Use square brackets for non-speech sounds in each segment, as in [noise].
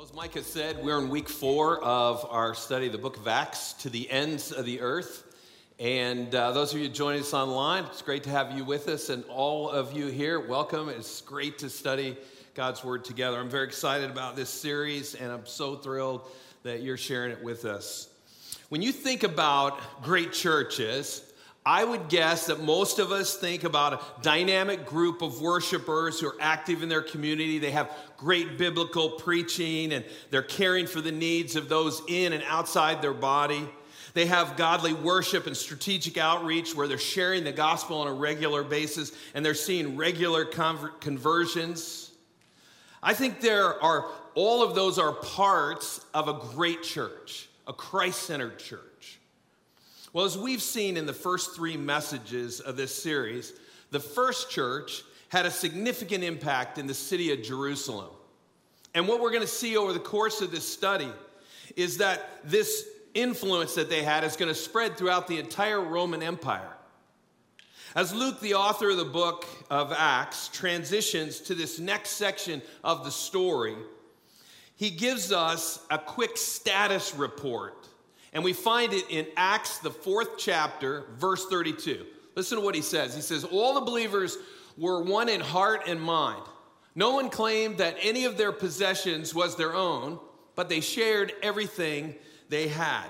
Well, as Mike has said, we're in week four of our study of the book of Acts to the ends of the earth. And uh, those of you joining us online, it's great to have you with us. And all of you here, welcome. It's great to study God's Word together. I'm very excited about this series, and I'm so thrilled that you're sharing it with us. When you think about great churches, I would guess that most of us think about a dynamic group of worshipers who are active in their community. They have great biblical preaching and they're caring for the needs of those in and outside their body. They have godly worship and strategic outreach where they're sharing the gospel on a regular basis and they're seeing regular conver- conversions. I think there are, all of those are parts of a great church, a Christ centered church. Well, as we've seen in the first three messages of this series, the first church had a significant impact in the city of Jerusalem. And what we're going to see over the course of this study is that this influence that they had is going to spread throughout the entire Roman Empire. As Luke, the author of the book of Acts, transitions to this next section of the story, he gives us a quick status report and we find it in Acts, the fourth chapter, verse 32. Listen to what he says. He says, All the believers were one in heart and mind. No one claimed that any of their possessions was their own, but they shared everything they had.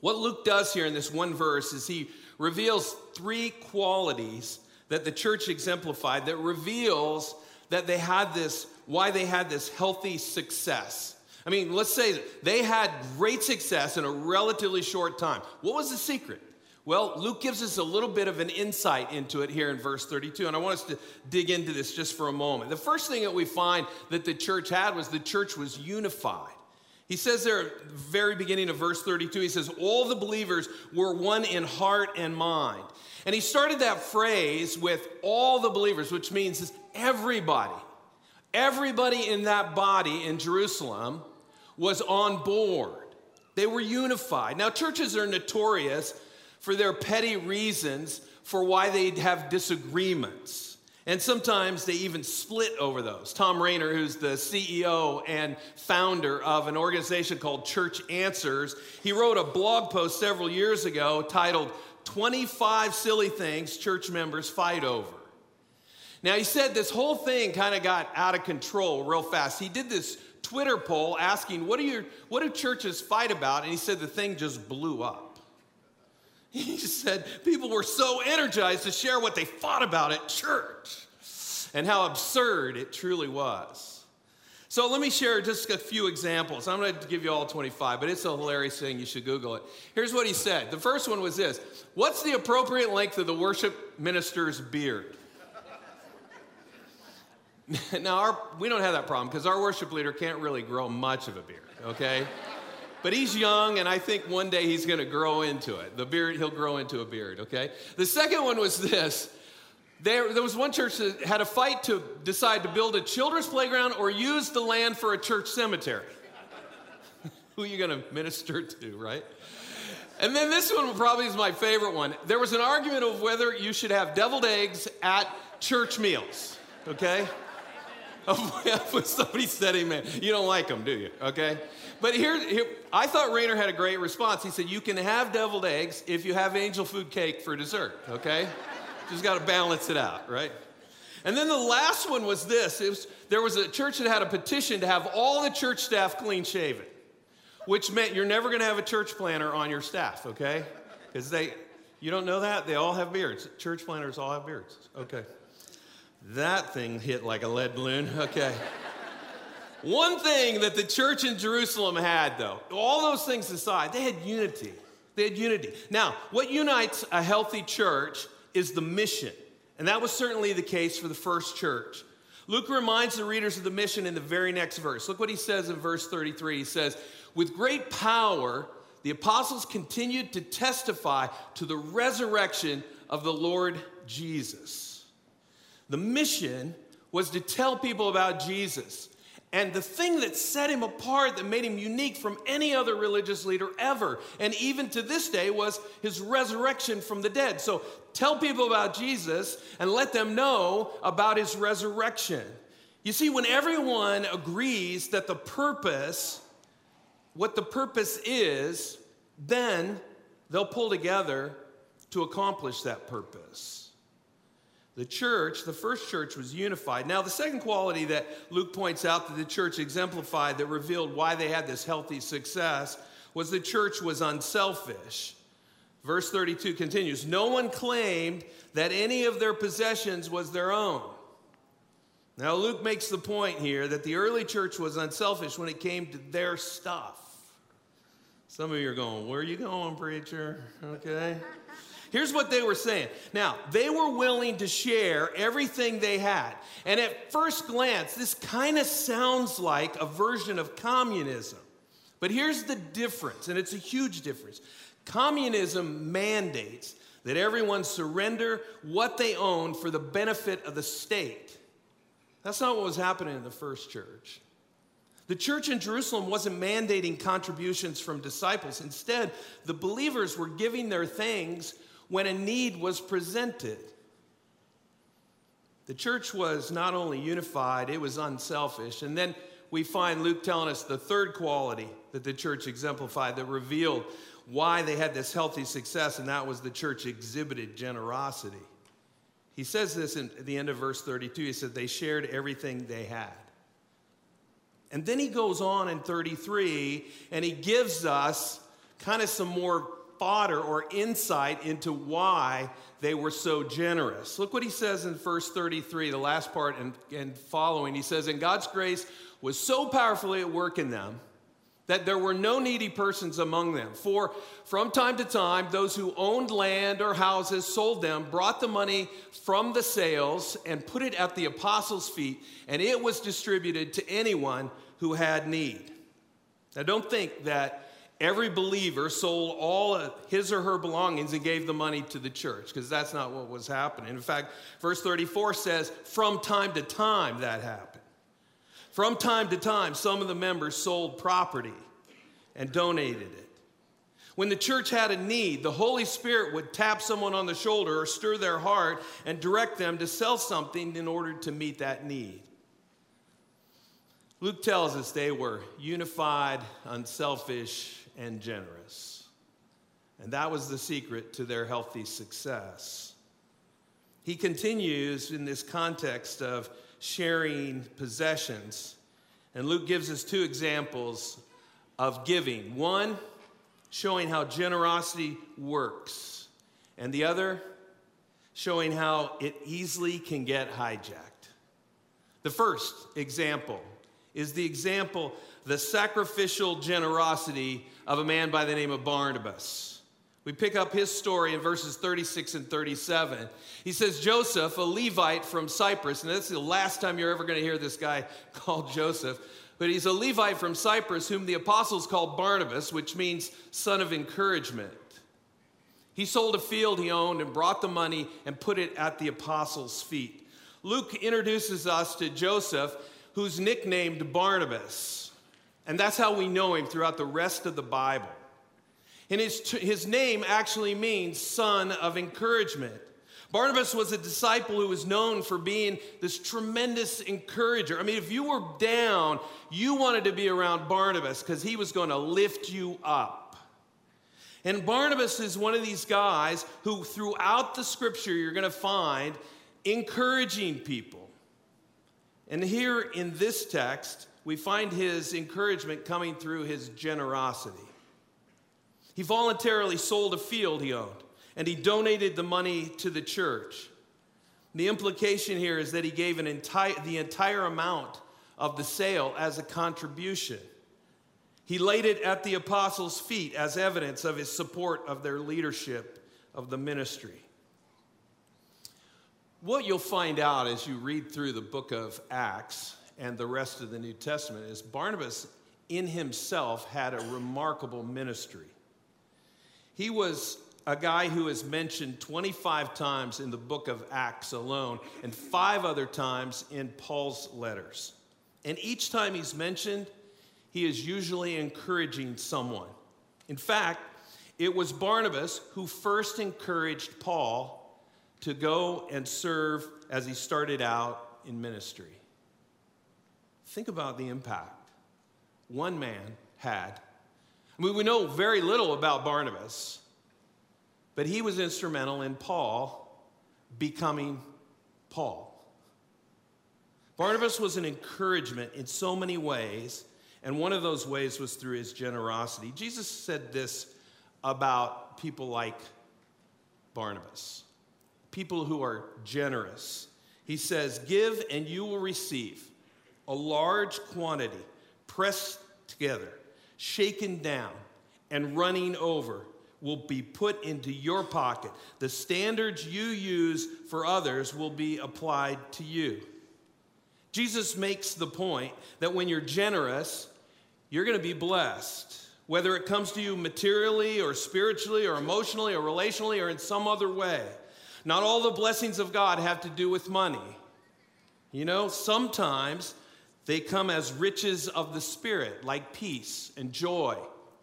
What Luke does here in this one verse is he reveals three qualities that the church exemplified that reveals that they had this, why they had this healthy success. I mean, let's say they had great success in a relatively short time. What was the secret? Well, Luke gives us a little bit of an insight into it here in verse 32, and I want us to dig into this just for a moment. The first thing that we find that the church had was the church was unified. He says there at the very beginning of verse 32, he says, All the believers were one in heart and mind. And he started that phrase with all the believers, which means everybody. Everybody in that body in Jerusalem was on board. They were unified. Now, churches are notorious for their petty reasons for why they have disagreements. And sometimes they even split over those. Tom Rainer, who's the CEO and founder of an organization called Church Answers, he wrote a blog post several years ago titled 25 Silly Things Church Members Fight Over. Now, he said this whole thing kind of got out of control real fast. He did this Twitter poll asking, what your, what do churches fight about? And he said the thing just blew up. [laughs] He said people were so energized to share what they fought about at church and how absurd it truly was. So let me share just a few examples. I'm going to give you all 25, but it's a hilarious thing. You should Google it. Here's what he said. The first one was this What's the appropriate length of the worship minister's beard? [laughs] now, our, we don't have that problem because our worship leader can't really grow much of a beard, okay? [laughs] but he's young, and I think one day he's going to grow into it. The beard, he'll grow into a beard, okay? The second one was this. There, there was one church that had a fight to decide to build a children's playground or use the land for a church cemetery. [laughs] Who are you going to minister to, right? And then this one probably is my favorite one. There was an argument of whether you should have deviled eggs at church meals, okay? [laughs] when somebody said amen. You don't like them, do you? Okay? But here, here, I thought Rainer had a great response. He said, You can have deviled eggs if you have angel food cake for dessert, okay? Just got to balance it out, right? And then the last one was this was, there was a church that had a petition to have all the church staff clean shaven, which meant you're never going to have a church planter on your staff, okay? Because they, you don't know that? They all have beards. Church planters all have beards, okay? That thing hit like a lead balloon. [laughs] Okay. One thing that the church in Jerusalem had, though, all those things aside, they had unity. They had unity. Now, what unites a healthy church is the mission. And that was certainly the case for the first church. Luke reminds the readers of the mission in the very next verse. Look what he says in verse 33. He says, With great power, the apostles continued to testify to the resurrection of the Lord Jesus. The mission was to tell people about Jesus. And the thing that set him apart, that made him unique from any other religious leader ever, and even to this day, was his resurrection from the dead. So tell people about Jesus and let them know about his resurrection. You see, when everyone agrees that the purpose, what the purpose is, then they'll pull together to accomplish that purpose. The church, the first church, was unified. Now, the second quality that Luke points out that the church exemplified that revealed why they had this healthy success was the church was unselfish. Verse 32 continues No one claimed that any of their possessions was their own. Now, Luke makes the point here that the early church was unselfish when it came to their stuff. Some of you are going, Where are you going, preacher? Okay. Here's what they were saying. Now, they were willing to share everything they had. And at first glance, this kind of sounds like a version of communism. But here's the difference, and it's a huge difference. Communism mandates that everyone surrender what they own for the benefit of the state. That's not what was happening in the first church. The church in Jerusalem wasn't mandating contributions from disciples. Instead, the believers were giving their things when a need was presented. The church was not only unified, it was unselfish. And then we find Luke telling us the third quality that the church exemplified that revealed why they had this healthy success, and that was the church exhibited generosity. He says this in, the end of verse 32. He said, They shared everything they had. And then he goes on in 33 and he gives us kind of some more fodder or insight into why they were so generous. Look what he says in verse 33, the last part and, and following. He says, And God's grace was so powerfully at work in them that there were no needy persons among them. For from time to time, those who owned land or houses sold them, brought the money from the sales, and put it at the apostles' feet, and it was distributed to anyone who had need. Now, don't think that every believer sold all his or her belongings and gave the money to the church, because that's not what was happening. In fact, verse 34 says, from time to time that happened. From time to time, some of the members sold property and donated it. When the church had a need, the Holy Spirit would tap someone on the shoulder or stir their heart and direct them to sell something in order to meet that need. Luke tells us they were unified, unselfish, and generous. And that was the secret to their healthy success. He continues in this context of sharing possessions. And Luke gives us two examples of giving one, showing how generosity works, and the other, showing how it easily can get hijacked. The first example is the example, the sacrificial generosity of a man by the name of Barnabas. We pick up his story in verses 36 and 37. He says, Joseph, a Levite from Cyprus, and that's the last time you're ever going to hear this guy [laughs] called Joseph, but he's a Levite from Cyprus whom the apostles called Barnabas, which means son of encouragement. He sold a field he owned and brought the money and put it at the apostles' feet. Luke introduces us to Joseph, who's nicknamed Barnabas. And that's how we know him throughout the rest of the Bible. And his, his name actually means son of encouragement. Barnabas was a disciple who was known for being this tremendous encourager. I mean, if you were down, you wanted to be around Barnabas because he was going to lift you up. And Barnabas is one of these guys who, throughout the scripture, you're going to find encouraging people. And here in this text, we find his encouragement coming through his generosity. He voluntarily sold a field he owned and he donated the money to the church. The implication here is that he gave an the entire amount of the sale as a contribution. He laid it at the apostles' feet as evidence of his support of their leadership of the ministry. What you'll find out as you read through the book of Acts and the rest of the New Testament is Barnabas in himself had a remarkable ministry. He was a guy who is mentioned 25 times in the book of Acts alone and five other times in Paul's letters. And each time he's mentioned, he is usually encouraging someone. In fact, it was Barnabas who first encouraged Paul to go and serve as he started out in ministry. Think about the impact one man had. I mean, we know very little about Barnabas, but he was instrumental in Paul becoming Paul. Barnabas was an encouragement in so many ways, and one of those ways was through his generosity. Jesus said this about people like Barnabas people who are generous. He says, Give and you will receive a large quantity, pressed together, shaken down, and running over will be put into your pocket. The standards you use for others will be applied to you. Jesus makes the point that when you're generous, you're going to be blessed. Whether it comes to you materially or spiritually or emotionally or relationally or in some other way. Not all the blessings of God have to do with money. You know, sometimes they come as riches of the Spirit, like peace and joy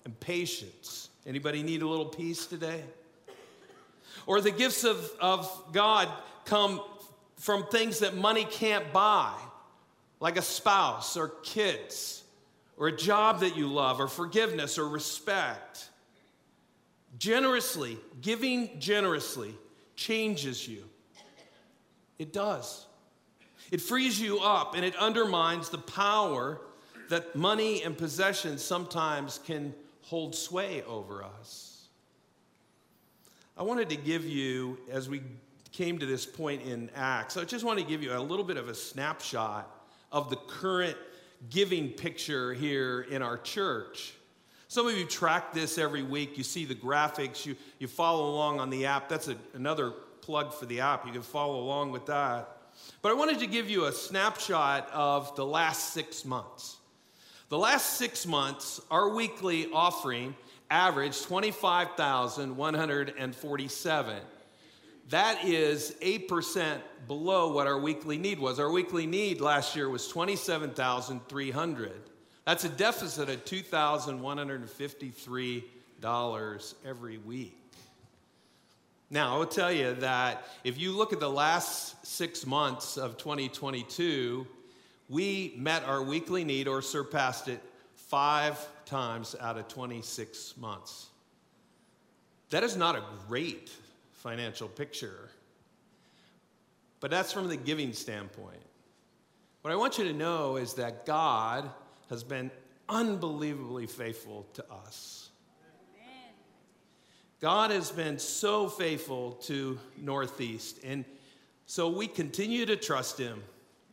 and patience. Anybody need a little peace today? Or the gifts of, of God come from things that money can't buy, like a spouse or kids, or a job that you love, or forgiveness or respect. Generously, giving generously changes you. It does. It frees you up and it undermines the power that money and possessions sometimes can hold sway over us. I wanted to give you, as we came to this point in Acts, I just want to give you a little bit of a snapshot of the current giving picture here in our church. Some of you track this every week. You see the graphics, you, you follow along on the app. That's a, another plug for the app. You can follow along with that. But I wanted to give you a snapshot of the last six months. The last six months, our weekly offering averaged 25,147. That is 8% below what our weekly need was. Our weekly need last year was 27,300. That's a deficit of $2,153 every week. Now, I will tell you that if you look at the last six months of 2022, we met our weekly need or surpassed it five times out of 26 months. That is not a great financial picture, but that's from the giving standpoint. What I want you to know is that God has been unbelievably faithful to us. God has been so faithful to Northeast, and so we continue to trust Him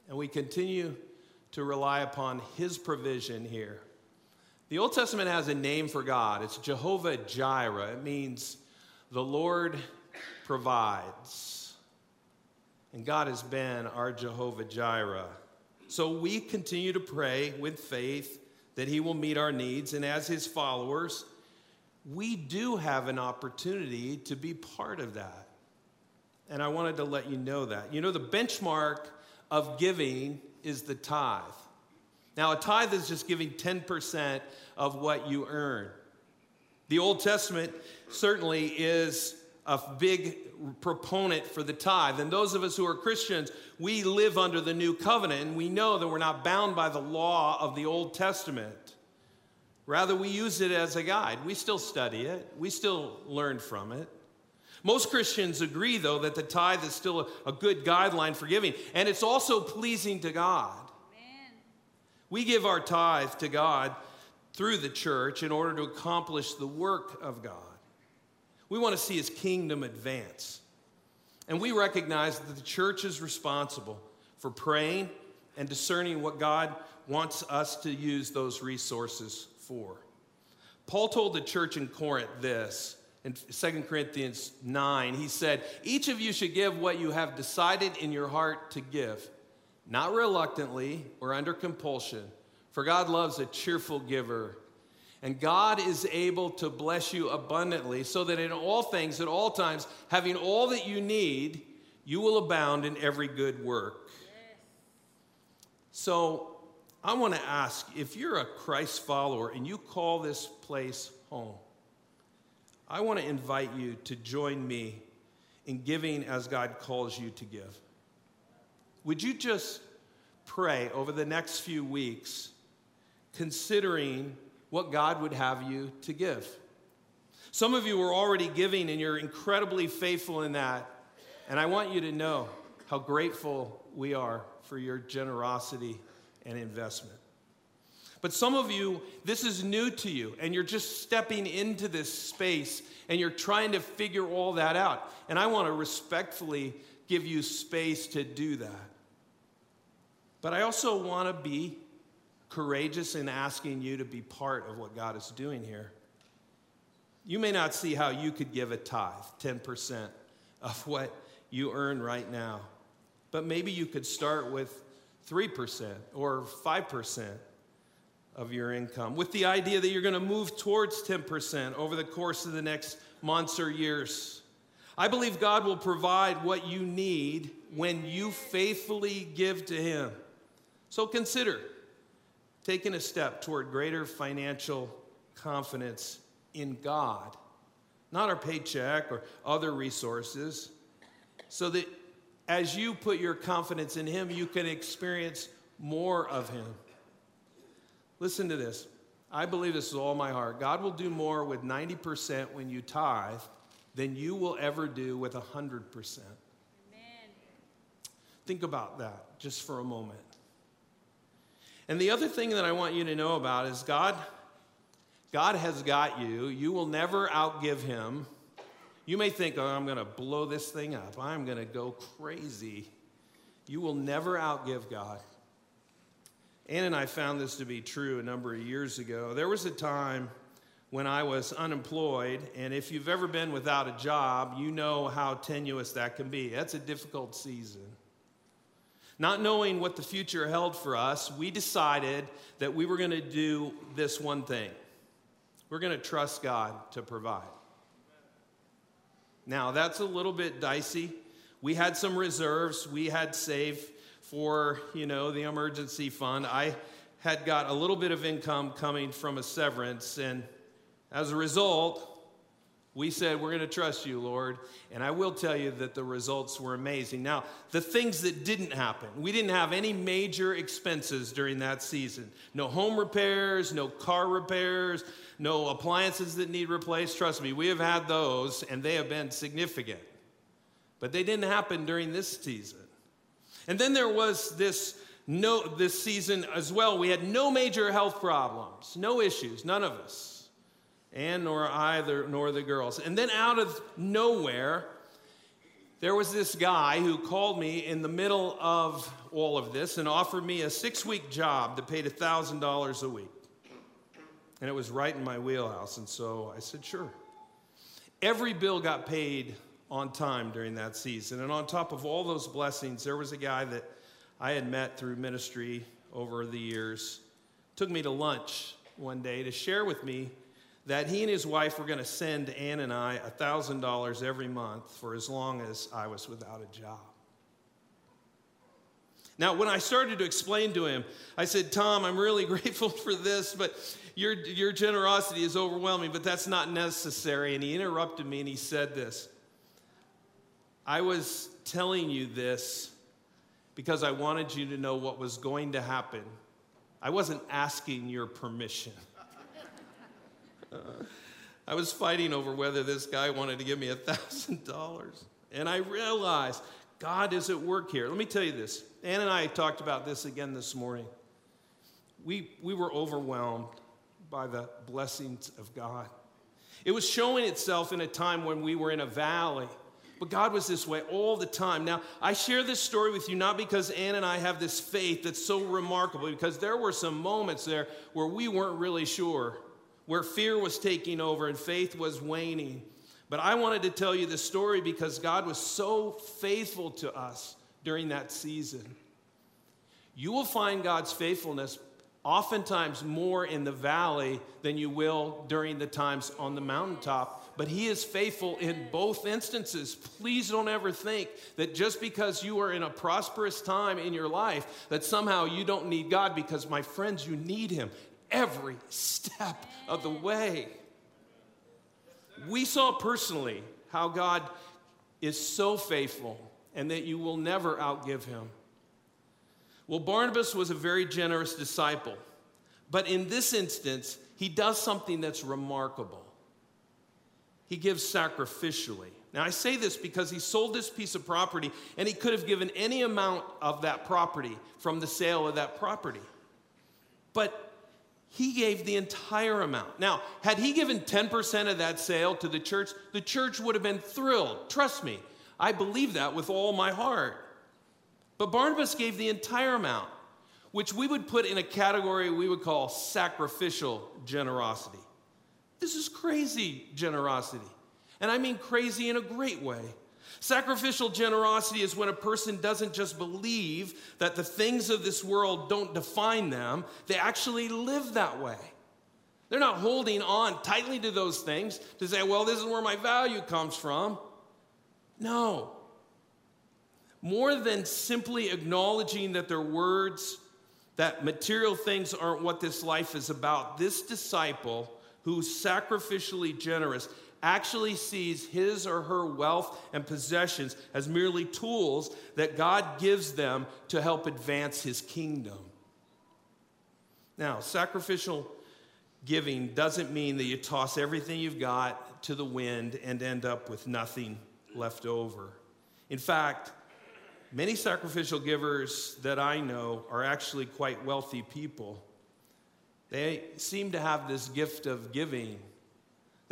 and we continue to rely upon His provision here. The Old Testament has a name for God. It's Jehovah Jireh. It means the Lord provides. And God has been our Jehovah Jireh. So we continue to pray with faith that He will meet our needs. And as His followers, we do have an opportunity to be part of that. And I wanted to let you know that. You know, the benchmark of giving is the tithe. Now, a tithe is just giving 10% of what you earn. The Old Testament certainly is a big proponent for the tithe. And those of us who are Christians, we live under the new covenant and we know that we're not bound by the law of the Old Testament. Rather, we use it as a guide. We still study it, we still learn from it. Most Christians agree, though, that the tithe is still a, a good guideline for giving, and it's also pleasing to God. Amen. We give our tithe to God through the church in order to accomplish the work of God. We want to see his kingdom advance. And we recognize that the church is responsible for praying and discerning what God wants us to use those resources for. Paul told the church in Corinth this in 2 Corinthians 9. He said, Each of you should give what you have decided in your heart to give, not reluctantly or under compulsion, for God loves a cheerful giver. And God is able to bless you abundantly, so that in all things, at all times, having all that you need, you will abound in every good work. Yes. So, I want to ask if you're a Christ follower and you call this place home, I want to invite you to join me in giving as God calls you to give. Would you just pray over the next few weeks, considering what God would have you to give. Some of you are already giving and you're incredibly faithful in that. And I want you to know how grateful we are for your generosity and investment. But some of you, this is new to you, and you're just stepping into this space and you're trying to figure all that out. And I want to respectfully give you space to do that. But I also want to be courageous in asking you to be part of what God is doing here. You may not see how you could give a tithe, 10% of what you earn right now, but maybe you could start with 3% or 5% of your income, with the idea that you're going to move towards 10% over the course of the next months or years. I believe God will provide what you need when you faithfully give to Him. So consider taking a step toward greater financial confidence in God, not our paycheck or other resources, so that as you put your confidence in Him, you can experience more of Him. Listen to this. I believe this is all my heart. God will do more with 90% when you tithe than you will ever do with 100%. Amen. Think about that just for a moment. And the other thing that I want you to know about is God God has got you. You will never outgive him. You may think, oh, I'm going to blow this thing up. I'm going to go crazy. You will never outgive God. Ann and I found this to be true a number of years ago. There was a time when I was unemployed, and if you've ever been without a job, you know how tenuous that can be. That's a difficult season. Not knowing what the future held for us, we decided that we were going to do this one thing we're going to trust God to provide. Now, that's a little bit dicey. We had some reserves we had saved for, you know, the emergency fund. I had got a little bit of income coming from a severance, and as a result, we said, We're going to trust you, Lord. And I will tell you that the results were amazing. Now, the things that didn't happen, we didn't have any major expenses during that season. No home repairs, no car repairs, no appliances that need replaced. Trust me, we have had those, and they have been significant. But they didn't happen during this season. And then there was this no this season as well. We had no major health problems, no issues, none of us. And nor either nor the girls. And then out of nowhere, there was this guy who called me in the middle of all of this and offered me a six week job that paid $1,000 a week. And it was right in my wheelhouse. And so I said, sure. Every bill got paid on time during that season. And on top of all those blessings, there was a guy that I had met through ministry over the years, took me to lunch one day to share with me that he and his wife were going to send Ann and I $1,000 every month for as long as I was without a job. Now, when I started to explain to him, I said, Tom, I'm really [laughs] grateful for this, but your, your generosity is overwhelming, but that's not necessary. And he interrupted me and he said this I was telling you this because I wanted you to know what was going to happen. I wasn't asking your permission. I was fighting over whether this guy wanted to give me a $1,000. And I realized God is at work here. Let me tell you this. Ann and I talked about this again this morning. We, we were overwhelmed by the blessings of God. It was showing itself in a time when we were in a valley but God was this way all the time. Now, I share this story with you not because Ann and I have this faith that's so remarkable, because there were some moments there where we weren't really sure, where fear was taking over and faith was waning. But I wanted to tell you this story because God was so faithful to us during that season. You will find God's faithfulness oftentimes more in the valley than you will during the times on the mountaintop but he is faithful in both instances. Please don't ever think that just because you are in a prosperous time in your life, that somehow you don't need God, because my friends, you need him every step of the way. We saw personally how God is so faithful and that you will never outgive him. Well, Barnabas was a very generous disciple, but in this instance, he does something that's remarkable. He gives sacrificially. Now, I say this because he sold this piece of property and he could have given any amount of that property from the sale of that property. But he gave the entire amount. Now, had he given 10% of that sale to the church, the church would have been thrilled. Trust me, I believe that with all my heart. But Barnabas gave the entire amount, which we would put in a category we would call sacrificial generosity. This is crazy generosity. And I mean crazy in a great way. Sacrificial generosity is when a person doesn't just believe that the things of this world don't define them, they actually live that way. They're not holding on tightly to those things to say, well, this is where my value comes from. No. More than simply acknowledging that their words, that material things aren't what this life is about, this disciple who's sacrificially generous actually sees his or her wealth and possessions as merely tools that God gives them to help advance his kingdom. Now, sacrificial giving doesn't mean that you toss everything you've got to the wind and end up with nothing left over. In fact, many sacrificial givers that I know are actually quite wealthy people. They seem to have this gift of giving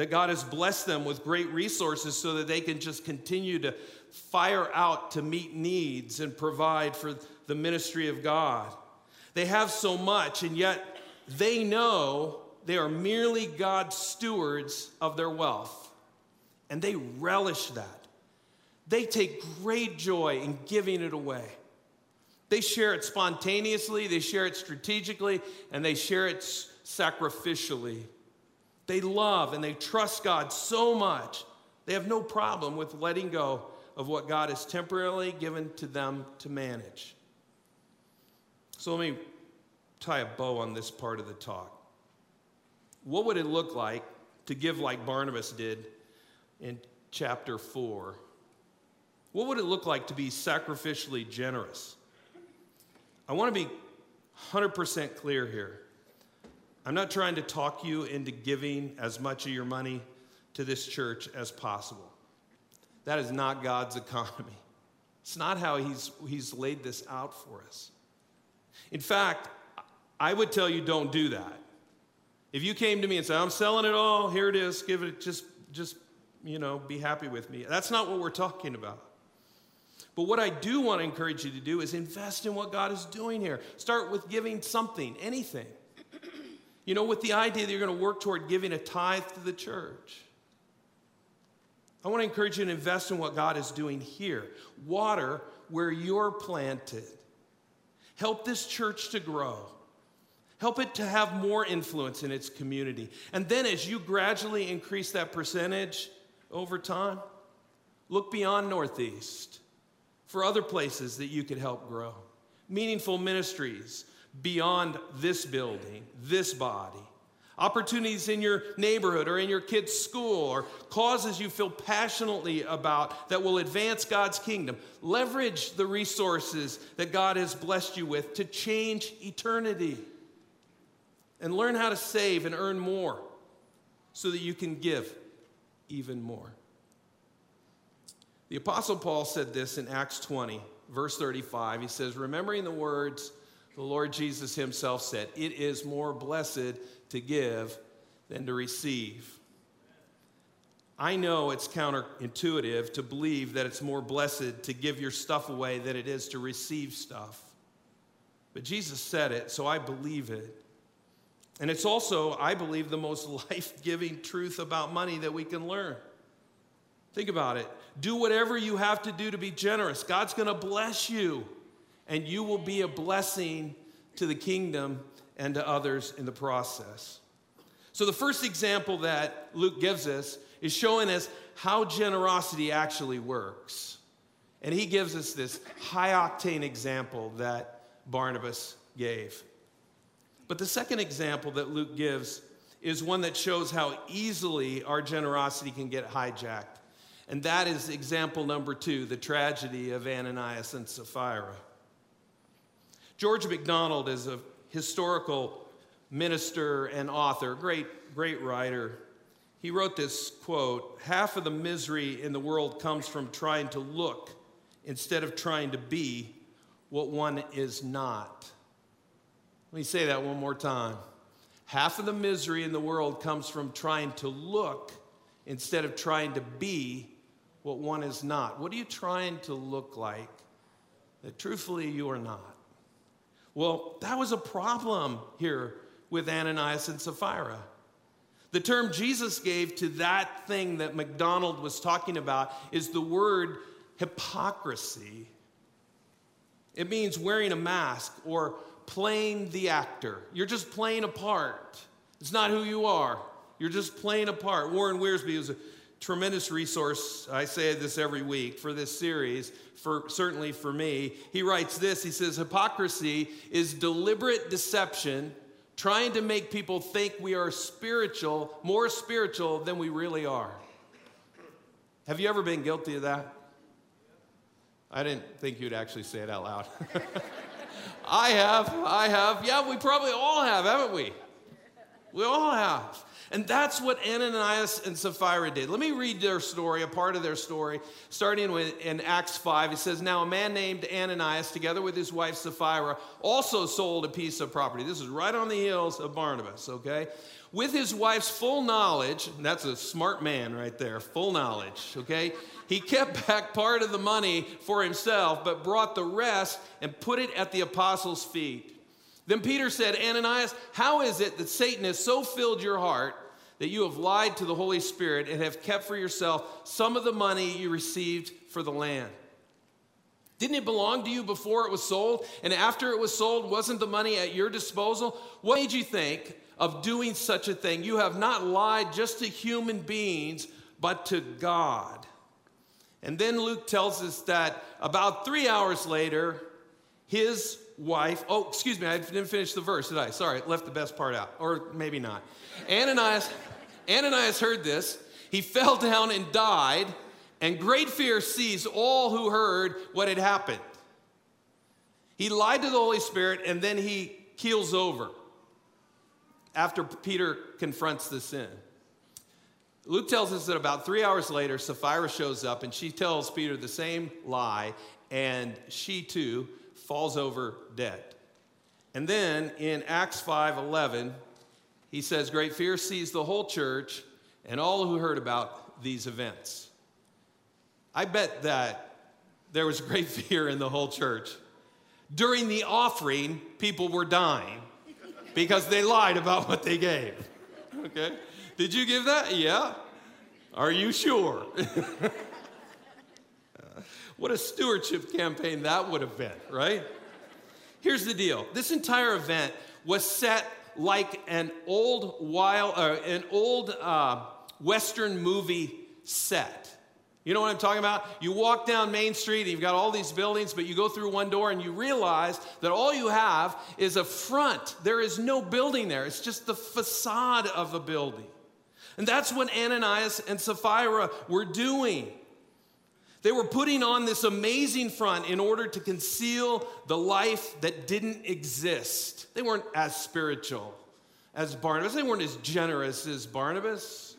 that God has blessed them with great resources so that they can just continue to fire out to meet needs and provide for the ministry of God. They have so much, and yet they know they are merely God's stewards of their wealth, and they relish that. They take great joy in giving it away. They share it spontaneously, they share it strategically, and they share it sacrificially. They love and they trust God so much, they have no problem with letting go of what God has temporarily given to them to manage. So let me tie a bow on this part of the talk. What would it look like to give like Barnabas did in chapter 4? What would it look like to be sacrificially generous? I want to be 100% clear here. I'm not trying to talk you into giving as much of your money to this church as possible. That is not God's economy. It's not how He's, he's laid this out for us. In fact, I would tell you don't do that. If you came to me and said, I'm selling it all, here it is, give it, just, just, you know, be happy with me. That's not what we're talking about. But what I do want to encourage you to do is invest in what God is doing here. Start with giving something, anything. You know, with the idea that you're going to work toward giving a tithe to the church. I want to encourage you to invest in what God is doing here. Water where you're planted. Help this church to grow. Help it to have more influence in its community. And then, as you gradually increase that percentage over time, look beyond Northeast for other places that you could help grow. Meaningful ministries, beyond this building, this body. Opportunities in your neighborhood or in your kid's school or causes you feel passionately about that will advance God's kingdom. Leverage the resources that God has blessed you with to change eternity. And learn how to save and earn more so that you can give even more. The Apostle Paul said this in Acts 20, verse 35. He says, Remembering the words the Lord Jesus himself said, It is more blessed to give than to receive. I know it's counterintuitive to believe that it's more blessed to give your stuff away than it is to receive stuff. But Jesus said it, so I believe it. And it's also, I believe, the most [laughs] life giving truth about money that we can learn. Think about it. Do whatever you have to do to be generous. God's going to bless you and you will be a blessing to the kingdom and to others in the process. So, the first example that Luke gives us is showing us how generosity actually works. And he gives us this high octane example that Barnabas gave. But the second example that Luke gives is one that shows how easily our generosity can get hijacked. And that is example number two the tragedy of Ananias and Sapphira. George MacDonald is a historical minister and author, great, great writer. He wrote this quote Half of the misery in the world comes from trying to look instead of trying to be what one is not. Let me say that one more time. Half of the misery in the world comes from trying to look instead of trying to be what one is not. What are you trying to look like that truthfully you are not? Well, that was a problem here with Ananias and Sapphira. The term Jesus gave to that thing that MacDonald was talking about is the word hypocrisy. It means wearing a mask or playing the actor. You're just playing a part. It's not who you are. You're just playing a part. Warren Wiersbe is a tremendous resource. I say this every week for this series, for certainly for me. He writes this. He says hypocrisy is deliberate deception trying to make people think we are spiritual, more spiritual than we really are. Have you ever been guilty of that? I didn't think you'd actually say it out loud. [laughs] I have, I have. Yeah, we probably all have, haven't we? We all have. And that's what Ananias and Sapphira did. Let me read their story, a part of their story, starting with, in Acts 5. It says, Now a man named Ananias, together with his wife Sapphira, also sold a piece of property. This is right on the heels of Barnabas, okay? With his wife's full knowledge, that's a smart man right there, full knowledge, okay? He kept back part of the money for himself, but brought the rest and put it at the apostles' feet. Then Peter said, Ananias, how is it that Satan has so filled your heart that you have lied to the Holy Spirit and have kept for yourself some of the money you received for the land? Didn't it belong to you before it was sold? And after it was sold, wasn't the money at your disposal? What made you think of doing such a thing? You have not lied just to human beings, but to God. And then Luke tells us that about three hours later, his wife, oh, excuse me, I didn't finish the verse, did I? Sorry, left the best part out, or maybe not. Ananias, Ananias heard this. He fell down and died, and great fear seized all who heard what had happened. He lied to the Holy Spirit, and then he keels over after Peter confronts the sin. Luke tells us that about three hours later, Sapphira shows up and she tells Peter the same lie, and she too falls over dead. And then in Acts 5:11, he says, Great fear seized the whole church and all who heard about these events. I bet that there was great [laughs] fear in the whole church. During the offering, people were dying because they lied about what they gave. Okay? Did you give that? Yeah. Are you sure? [laughs] What a stewardship campaign that would have been, right? Here's the deal this entire event was set like an old wild, uh, an old uh, Western movie set. You know what I'm talking about? You walk down Main Street, and you've got all these buildings, but you go through one door and you realize that all you have is a front. There is no building there, it's just the facade of a building. And that's what Ananias and Sapphira were doing. They were putting on this amazing front in order to conceal the life that didn't exist. They weren't as spiritual as Barnabas, they weren't as generous as Barnabas.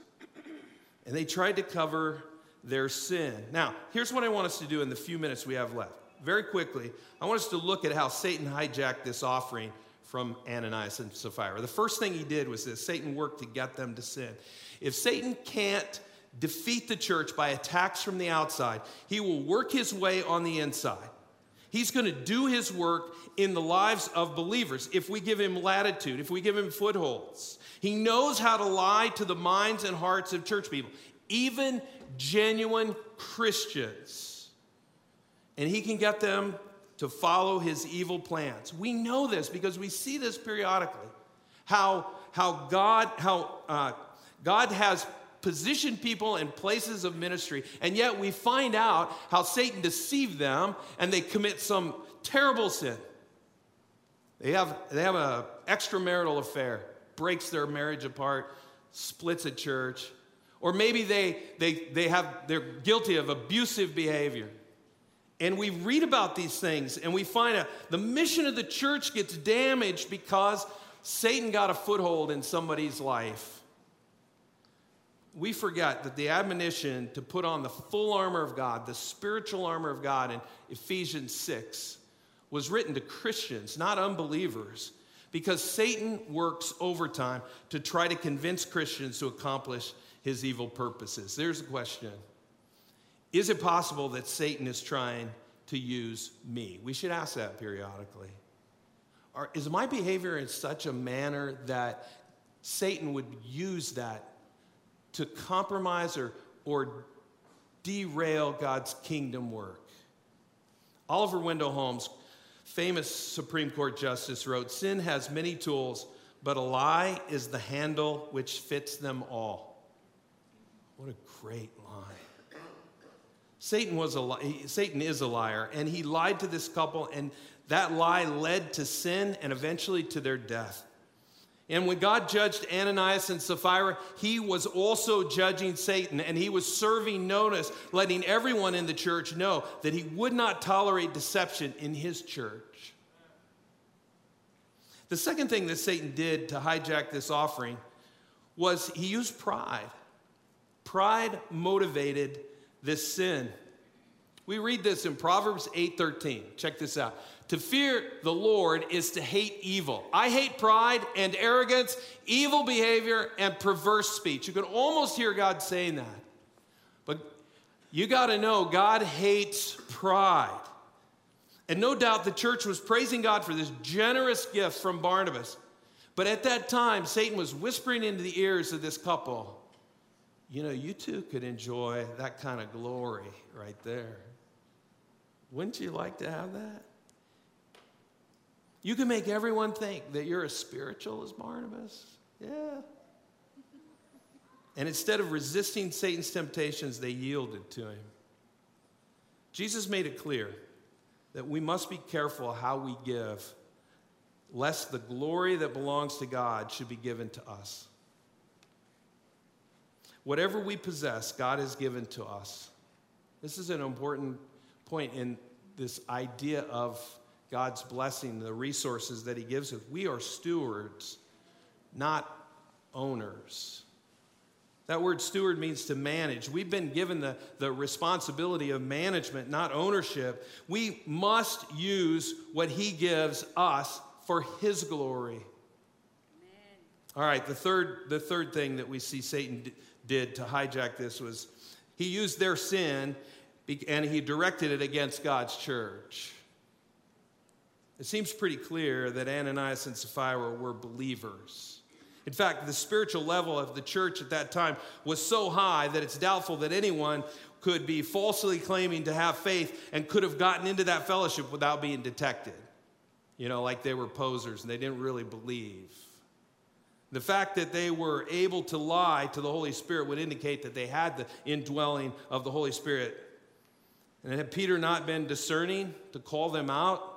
And they tried to cover their sin. Now, here's what I want us to do in the few minutes we have left. Very quickly, I want us to look at how Satan hijacked this offering from Ananias and Sapphira. The first thing he did was this Satan worked to get them to sin. If Satan can't defeat the church by attacks from the outside, he will work his way on the inside. He's going to do his work in the lives of believers if we give him latitude, if we give him footholds. He knows how to lie to the minds and hearts of church people, even genuine Christians. And he can get them to follow his evil plans. We know this because we see this periodically. How, how God, how uh, God has position people in places of ministry, and yet we find out how Satan deceived them and they commit some terrible sin. They have, they have an extramarital affair, breaks their marriage apart, splits a church, or maybe they, they, they have, they're guilty of abusive behavior. And we read about these things and we find out the mission of the church gets damaged because Satan got a foothold in somebody's life. We forget that the admonition to put on the full armor of God, the spiritual armor of God in Ephesians 6, was written to Christians, not unbelievers, because Satan works overtime to try to convince Christians to accomplish his evil purposes. There's a question Is it possible that Satan is trying to use me? We should ask that periodically. Or is my behavior in such a manner that Satan would use that to compromise or, or derail God's kingdom work? Oliver Wendell Holmes, famous Supreme Court justice, wrote Sin has many tools, but a lie is the handle which fits them all. What a great line. Satan, was a, Satan is a liar, and he lied to this couple, and that lie led to sin and eventually to their death. And when God judged Ananias and Sapphira, he was also judging Satan, and he was serving notice, letting everyone in the church know that he would not tolerate deception in his church. The second thing that Satan did to hijack this offering was he used pride. Pride motivated this sin. We read this in Proverbs 8:13. Check this out. To fear the Lord is to hate evil. I hate pride and arrogance, evil behavior, and perverse speech. You can almost hear God saying that. But you got to know God hates pride. And no doubt the church was praising God for this generous gift from Barnabas. But at that time, Satan was whispering into the ears of this couple you know, you too could enjoy that kind of glory right there. Wouldn't you like to have that? You can make everyone think that you're as spiritual as Barnabas. Yeah. And instead of resisting Satan's temptations, they yielded to him. Jesus made it clear that we must be careful how we give, lest the glory that belongs to God should be given to us. Whatever we possess, God has given to us. This is an important point in this idea of God's blessing, the resources that He gives us. We are stewards, not owners. That word steward means to manage. We've been given the, the responsibility of management, not ownership. We must use what He gives us for His glory. Amen. All right, the third, the third thing that we see Satan did to hijack this was he used their sin and he directed it against God's church. It seems pretty clear that Ananias and Sapphira were believers. In fact, the spiritual level of the church at that time was so high that it's doubtful that anyone could be falsely claiming to have faith and could have gotten into that fellowship without being detected. You know, like they were posers and they didn't really believe. The fact that they were able to lie to the Holy Spirit would indicate that they had the indwelling of the Holy Spirit. And had Peter not been discerning to call them out,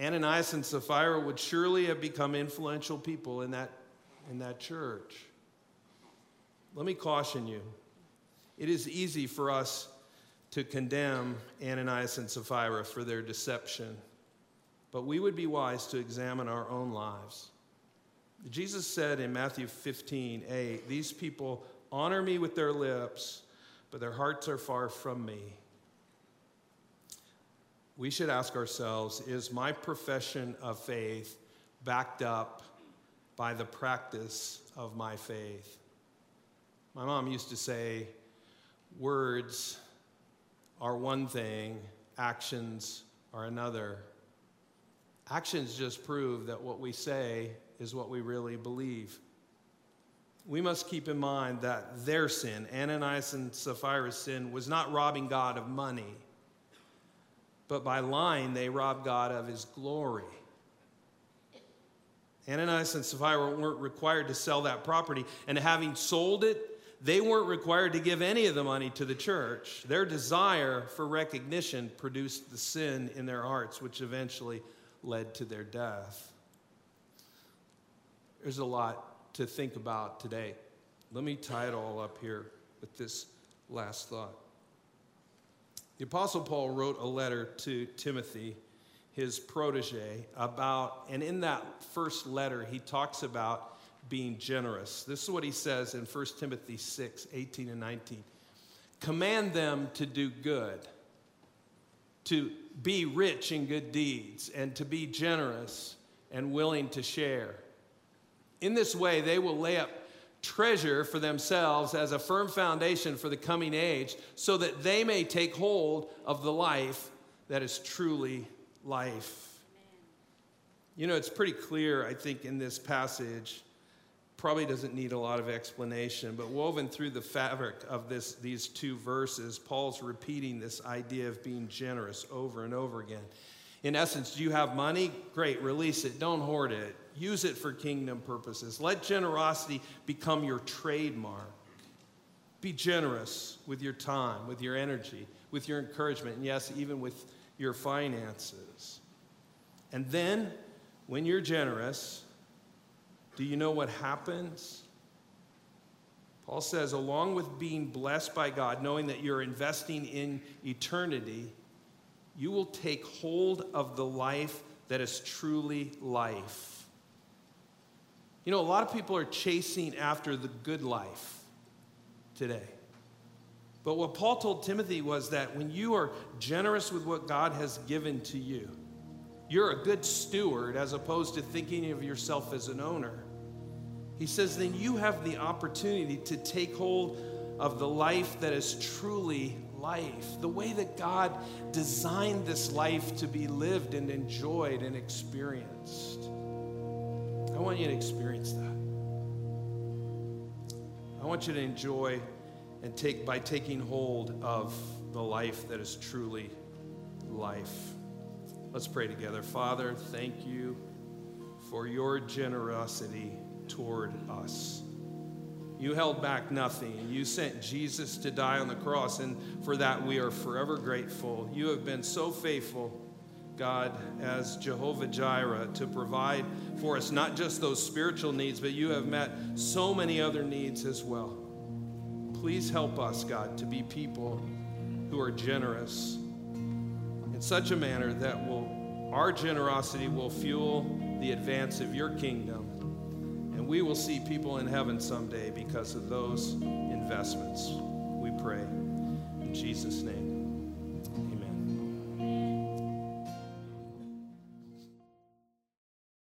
Ananias and Sapphira would surely have become influential people in that, in that church. Let me caution you it is easy for us to condemn Ananias and Sapphira for their deception, but we would be wise to examine our own lives. Jesus said in Matthew 15, 8, These people honor me with their lips, but their hearts are far from me. We should ask ourselves Is my profession of faith backed up by the practice of my faith? My mom used to say, Words are one thing, actions are another. Actions just prove that what we say is what we really believe. We must keep in mind that their sin, Ananias and Sapphira's sin, was not robbing God of money, but by lying, they robbed God of his glory. Ananias and Sapphira weren't required to sell that property, and having sold it, they weren't required to give any of the money to the church. Their desire for recognition produced the sin in their hearts, which eventually led to their death. There's a lot to think about today. Let me tie it all up here with this last thought. The Apostle Paul wrote a letter to Timothy, his protege, about, and in that first letter, he talks about being generous. This is what he says in 1 Timothy 6 18 and 19. Command them to do good, to be rich in good deeds, and to be generous and willing to share. In this way, they will lay up treasure for themselves as a firm foundation for the coming age, so that they may take hold of the life that is truly life. You know, it's pretty clear, I think, in this passage. Probably doesn't need a lot of explanation, but woven through the fabric of this, these two verses, Paul's repeating this idea of being generous over and over again. In essence, do you have money? Great, release it. Don't hoard it. Use it for kingdom purposes. Let generosity become your trademark. Be generous with your time, with your energy, with your encouragement, and yes, even with your finances. And then, when you're generous, do you know what happens? Paul says, along with being blessed by God, knowing that you're investing in eternity, you will take hold of the life that is truly life. You know, a lot of people are chasing after the good life today. But what Paul told Timothy was that when you are generous with what God has given to you, you're a good steward as opposed to thinking of yourself as an owner. He says, then you have the opportunity to take hold of the life that is truly life, the way that God designed this life to be lived and enjoyed and experienced. I want you to experience that. I want you to enjoy and take by taking hold of the life that is truly life. Let's pray together. Father, thank you for your generosity toward us. You held back nothing. You sent Jesus to die on the cross, and for that we are forever grateful. You have been so faithful, God, as Jehovah Jireh, to provide for us not just those spiritual needs, but you have met so many other needs as well. Please help us, God, to be people who are generous in such a manner that will our generosity will fuel the advance of your kingdom and we will see people in heaven someday because of those investments. We pray. In Jesus' name.